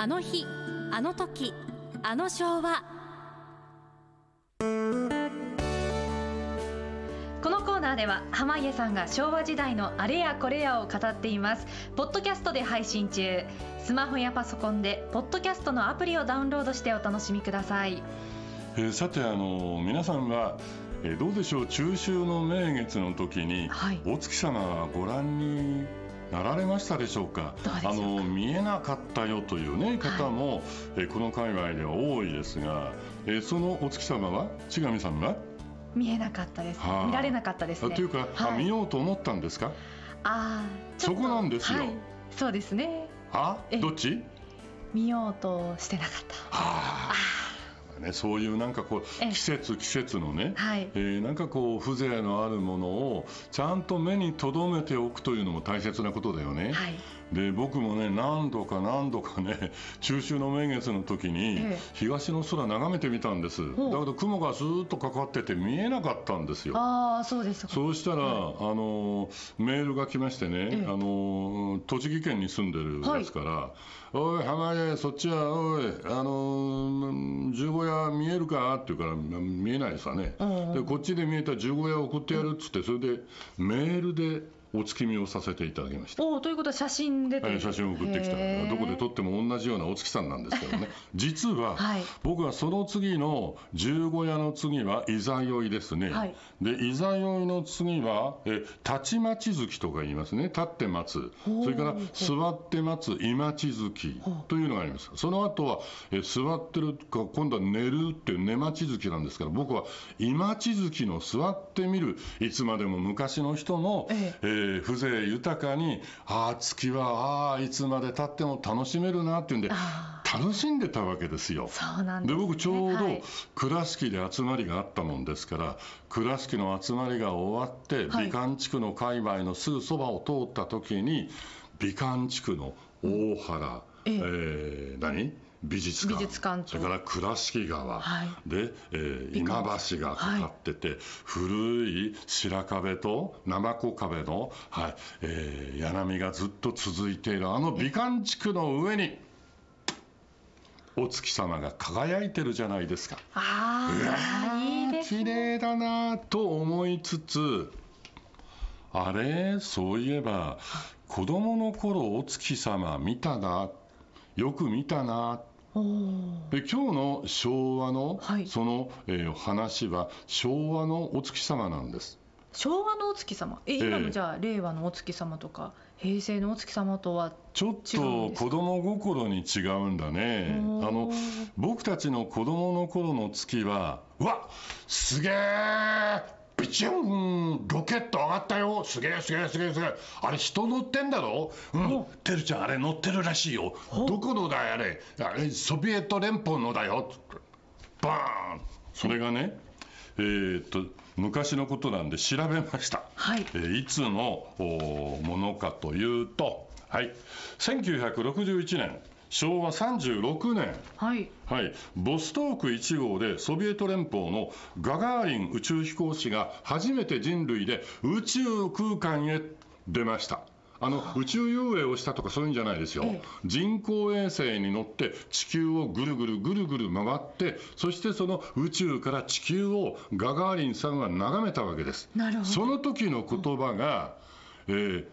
あの日あの時あの昭和。このコーナーでは濱家さんが昭和時代のあれやこれやを語っています。ポッドキャストで配信中。スマホやパソコンでポッドキャストのアプリをダウンロードしてお楽しみください。えーさてあの皆さんは、えーどうでしょう？中秋の名月の時に、はい。お月様はご覧になられましたでしょうか？あの見えなかったよという、ね、方も、えーこの界隈では多いですが、えーそのお月様は？千上さんが、見えなかったです、はあ。見られなかったですね。あというか、あはい。見ようと思ったんですか？あそこなんですよ。はい、そうですね。あええ。どっち？見ようとしてなかった。はあね、そういうなんかこうええ。季節季節のね、はい。えーなんかこう風情のあるものをちゃんと目に留めておくというのも大切なことだよね。はいで僕もね何度か何度かね 中秋の名月の時にええ。東の空眺めてみたんです、だけほうど雲がスーッとかかってて見えなかったんですよ。ああそうですか。そうしたら、はい。あのメールが来ましてね、ええ。あの栃木県に住んでるですから、おい、浜家、そっちは、おい、あの十五夜見えるか？って言うから、見えないですわね、うんでこっちで見えた十五夜送ってやるっつって、それでメールでお月見をさせていただきました。おーということは写真ではい写真を送ってきたどこで撮っても同じようなお月さんなんですけどね。実は、はい。僕はその次の十五夜の次はいざ酔いですね、はい。でいざ酔いの次はえたちまち月とか言いますね。立って待つ。それから座って待つ今ち月というのがあります。その後はえ座ってるか今度は寝るっていう寝待ち月なんですから僕は今ち月の座ってみる。いつまでも昔の人の、え。えー風情豊かにああ月はああいつまでたっても楽しめるなっていうんであ楽しんでたわけですよ。で、ね、僕ちょうどはい。倉敷で集まりがあったもんですから倉敷の集まりが終わってはい。美観地区の界隈のすぐそばを通った時に美観地区の大原、えええー何？美術館。それから倉敷川、はい。で、えー今橋がかかってて、古い白壁と生子壁の、はいえー柳がずっと続いているあの美観地区の上にお月様が輝いてるじゃないですか。ああいいです綺麗だなと思いつつあれ？そういえば子供の頃お月様見たなよく見たな。で今日の昭和の、はい。その、えー話は昭和のお月様なんです。昭和のお月様？ええ今のじゃあ令和のお月様とか平成のお月様とはちょっと子供心に違うんだね。あの僕たちの子供の頃の月はうわすげえピチュンロケット上がったよ。すげえすげえすげえすげえ。あれ人乗ってんだろ？うん。お。てるちゃんあれ乗ってるらしいよ。どこのだよあれ。あれソビエト連邦のだよ。バーン。それがねえーっと昔のことなんで調べました。はい。えーいつのおものかというと、はい、1961年、昭和36年、はい。はい、ボストーク1号でソビエト連邦のガガーリン宇宙飛行士が初めて人類で宇宙空間へ出ました。あの宇宙遊泳をしたとかそういうんじゃないですよ、ええ。人工衛星に乗って地球をぐるぐるぐるぐる回ってそしてその宇宙から地球をガガーリンさんは眺めたわけです。なるほど。その時の言葉が、えー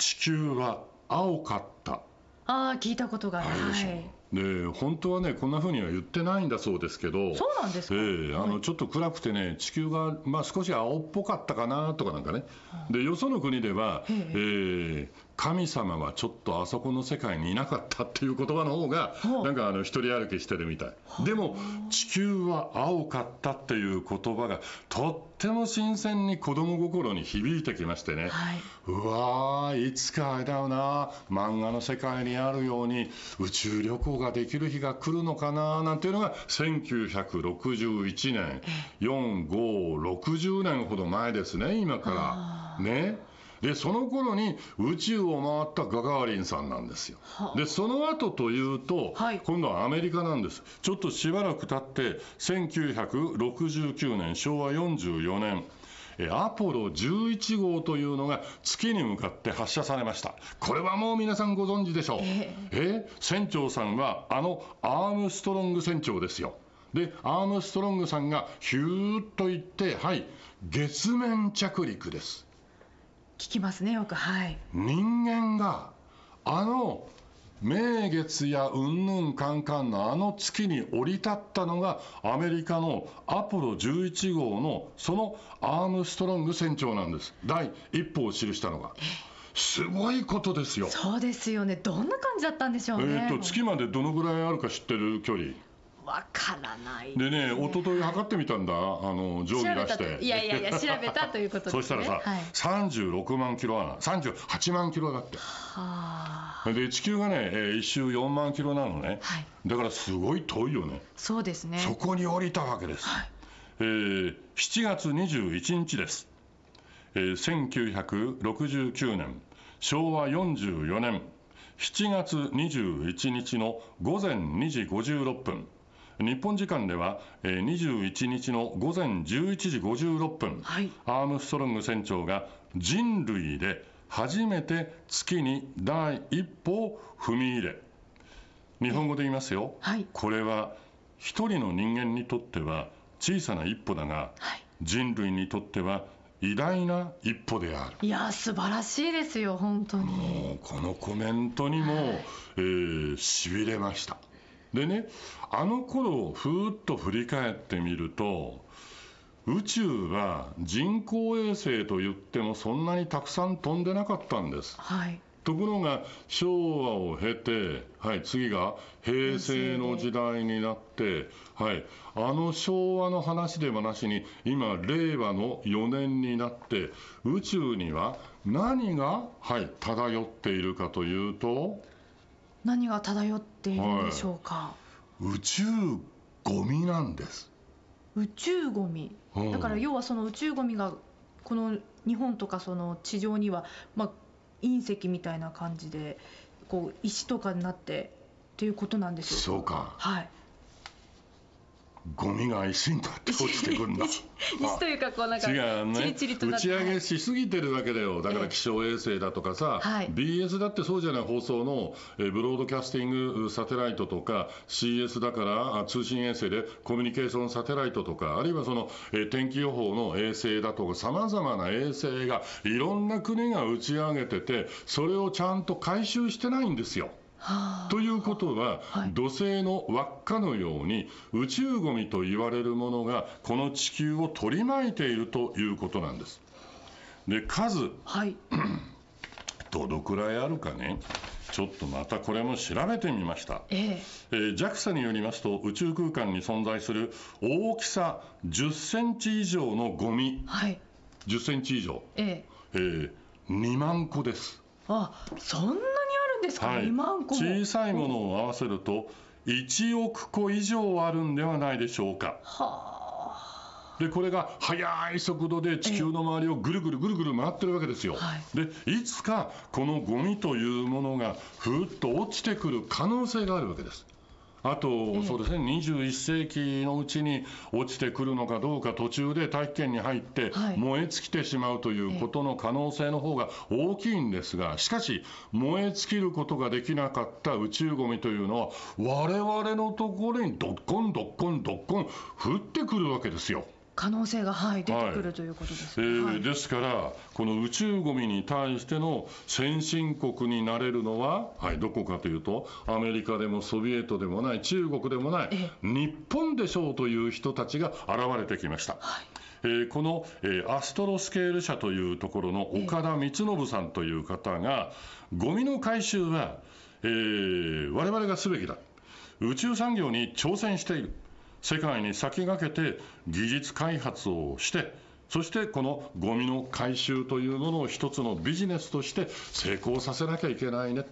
地球は青かったああ聞いたことがある。でしょはい。で本当はねこんな風には言ってないんだそうですけど。そうなんですか？ええあはい。のちょっと暗くてね地球が、まあ、少し青っぽかったかなとかなんかね。でよその国では、え。ええー神様はちょっとあそこの世界にいなかったっていう言葉の方がなんかあの一人歩きしてるみたい。でも地球は青かったっていう言葉がとっても新鮮に子供心に響いてきましてね、はい。うわーいつかあれだよな漫画の世界にあるように宇宙旅行ができる日が来るのかななんていうのが1961年4560年ほど前ですね今からねでその頃に宇宙を回ったガガーリンさんなんですよ。はあ。でその後というと、はい。今度はアメリカなんです。ちょっとしばらく経って1969年昭和44年えーアポロ11号というのが月に向かって発射されました。これはもう皆さんご存知でしょう。ええ。ー船長さんはあのアームストロング船長ですよ。でアームストロングさんがヒューッと行ってはい月面着陸です聞きますねよくはい。人間があの名月やうんぬんかんかんのあの月に降り立ったのがアメリカのアポロ11号のそのアームストロング船長なんです。第一歩を記したのが。すごいことですよそうですよね。どんな感じだったんでしょうえねー、と月までどのぐらいあるか知ってる距離？わからない。でね一昨日測ってみたんだ。あの定規出して。いやいやいや調べたということですね。そしたらさ、はい、36万キロある38万キロだって。はあ。で地球がね、えー一周4万キロなのね。はい。だからすごい遠いよね。そうですね。そこに降りたわけです、えー7月21日です、えー1969年昭和44年。7月21日の午前2時56分日本時間では、えー21日の午前11時56分、はい。アームストロング船長が人類で初めて月に第一歩を踏み入れ日本語で言いますよ、はい。これは一人の人間にとっては小さな一歩だがはい。人類にとっては偉大な一歩である。いや素晴らしいですよ本当に。もうこのコメントにも、えーしびれましたでねあの頃をふーっと振り返ってみると宇宙は人工衛星と言ってもそんなにたくさん飛んでなかったんです。はい。ところが昭和を経て、はい、次が平成の時代になって、はい、あの昭和の話でもなしに今令和の4年になって宇宙には何が、はい、漂っているかというと何が漂っているんでしょうか、宇宙ゴミなんです。宇宙ゴミ。うん。だから要はその宇宙ゴミがこの日本とかその地上にはまあ隕石みたいな感じでこう石とかになってっていうことなんでしょそうか。はいゴミが石になって落ちてくるんだ。石石というかこうなんか違うね打ち上げしすぎてるわけだよだかええら気象衛星だとかさ、はい BS だってそうじゃない放送のえーブロードキャスティングサテライトとか CS だからあ通信衛星でコミュニケーションサテライトとかあるいはその、えー天気予報の衛星だとかさまざまな衛星がいろんな国が打ち上げててそれをちゃんと回収してないんですよ。はあ。ということは、はい。土星の輪っかのように宇宙ゴミと言われるものがこの地球を取り巻いているということなんです。で数。はい。どのくらいあるかね？ちょっとまたこれも調べてみました、ええ。えー JAXA によりますと宇宙空間に存在する大きさ10センチ以上のゴミ。はい。10センチ以上、ええ。えー2万個です。あそんなですか、はい。2万個も。小さいものを合わせると1億個以上あるんではないでしょうか。はでこれが速い速度で地球の周りをぐるぐるぐるぐる回ってるわけですよ、はい。でいつかこのゴミというものがふーっと落ちてくる可能性があるわけですあと、えそうですね21世紀のうちに落ちてくるのかどうか途中で大気圏に入ってはい燃え尽きてしまうということの可能性の方が大きいんですがしかし燃え尽きることができなかった宇宙ゴミというのは我々のところにどっこんどっこんどっこん降ってくるわけですよ。可能性がはい出てくはいるということですえね、はいーですから、この宇宙ゴミに対しての先進国になれるのは、はい、どこかというと、アメリカでもソビエトでもない、中国でもないえ、日本でしょうという人たちが現れてきました。えーこの、えーアストロスケール社というところの岡田光信さんという方が、ゴミの回収は、えー我々がすべきだ。宇宙産業に挑戦している。世界に先駆けて技術開発をして、そしてこのゴミの回収というものを一つのビジネスとして成功させなきゃいけないね。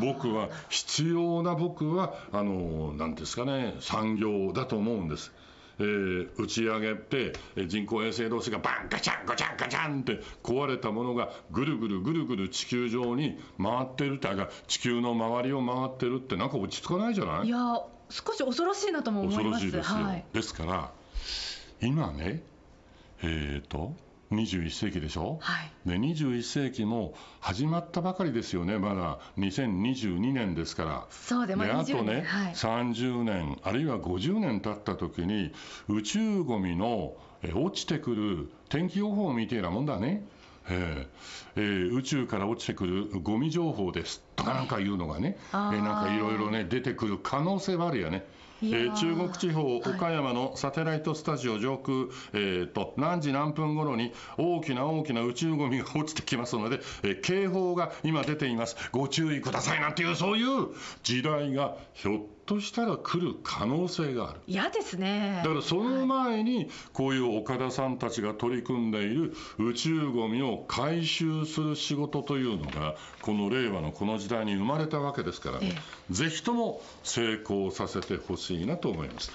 僕は必要な僕はあのなんですかね産業だと思うんです。えー打ち上げてえー人工衛星同士がバンガチャンガチャンガチャンって壊れたものがぐるぐるぐるぐる地球上に回ってるってあ地球の周りを回ってるってなんか落ち着かないじゃない？いや少し恐ろしいなとも思い恐ろますしいですよ、はい。ですから今ねえー、と21世紀でしょ、はい。で21世紀も始まったばかりですよね。まだ2022年ですから。そうでまあであ20とね、はい。30年あるいは50年経った時に宇宙ゴミのえ落ちてくる天気予報みたいなもんだね。ええ。えー宇宙から落ちてくるゴミ情報です。とかなんかいうのがね、えあー。ーなんかいろいろね出てくる可能性はあるよね。えー。ー中国地方岡山のサテライトスタジオ上空、えー、と何時何分頃に大きな大きな宇宙ゴミが落ちてきますので、えー警報が今出ています。ご注意くださいなんていうそういう時代がひょっとしたら来る可能性がある。嫌ですねだからその前にこういう岡田さんたちが取り組んでいる宇宙ゴミを回収する仕事というのがこの令和のこの時代に生まれたわけですからね、ぜひとも成功させてほしいなと思います。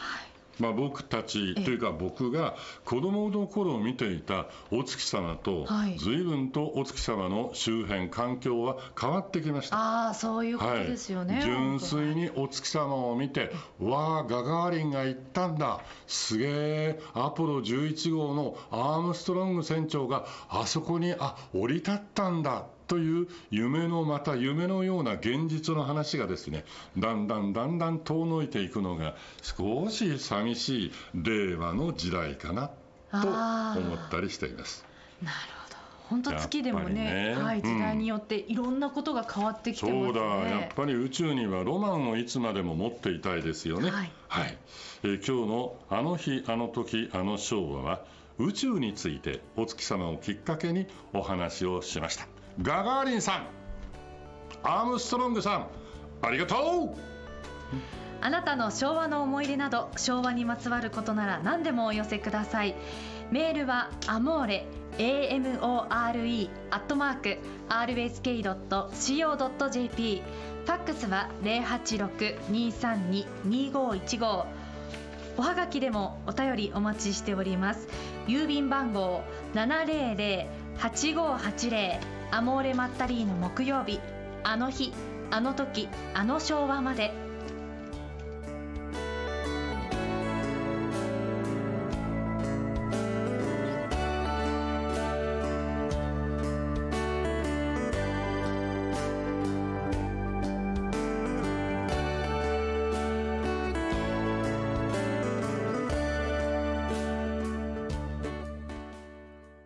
まあ、僕たちというか僕が子供の頃見ていたお月様とはい。随分とお月様の周辺環境は変わってきました。ああそういうことですよね、純粋にお月様を見て、わあ、ガガーリンが行ったんだ、すげえ、アポロ11号のアームストロング船長があそこにあ降り立ったんだ。という夢のまた夢のような現実の話がですねだんだんだんだん遠のいていくのが少し寂しい令和の時代かなと思ったりしています。なるほど。本当月でもねね。はい、うん時代によっていろんなことが変わってきてますね。そうだ、やっぱり宇宙にはロマンをいつまでも持っていたいですよね。はい。えー今日のあの日、あの時、あの昭和は宇宙についてお月様をきっかけにお話をしました。ガガーリンさん、アームストロングさん、ありがとう。あなたの昭和の思い出など昭和にまつわることなら何でもお寄せください。メールはアモーレ amore アットマーク rsk.co.jp ファックスは086-232-2515おはがきでもお便りお待ちしております。郵便番号700-8580アモーレマッタリーの木曜日。あの日あの時あの昭和まで。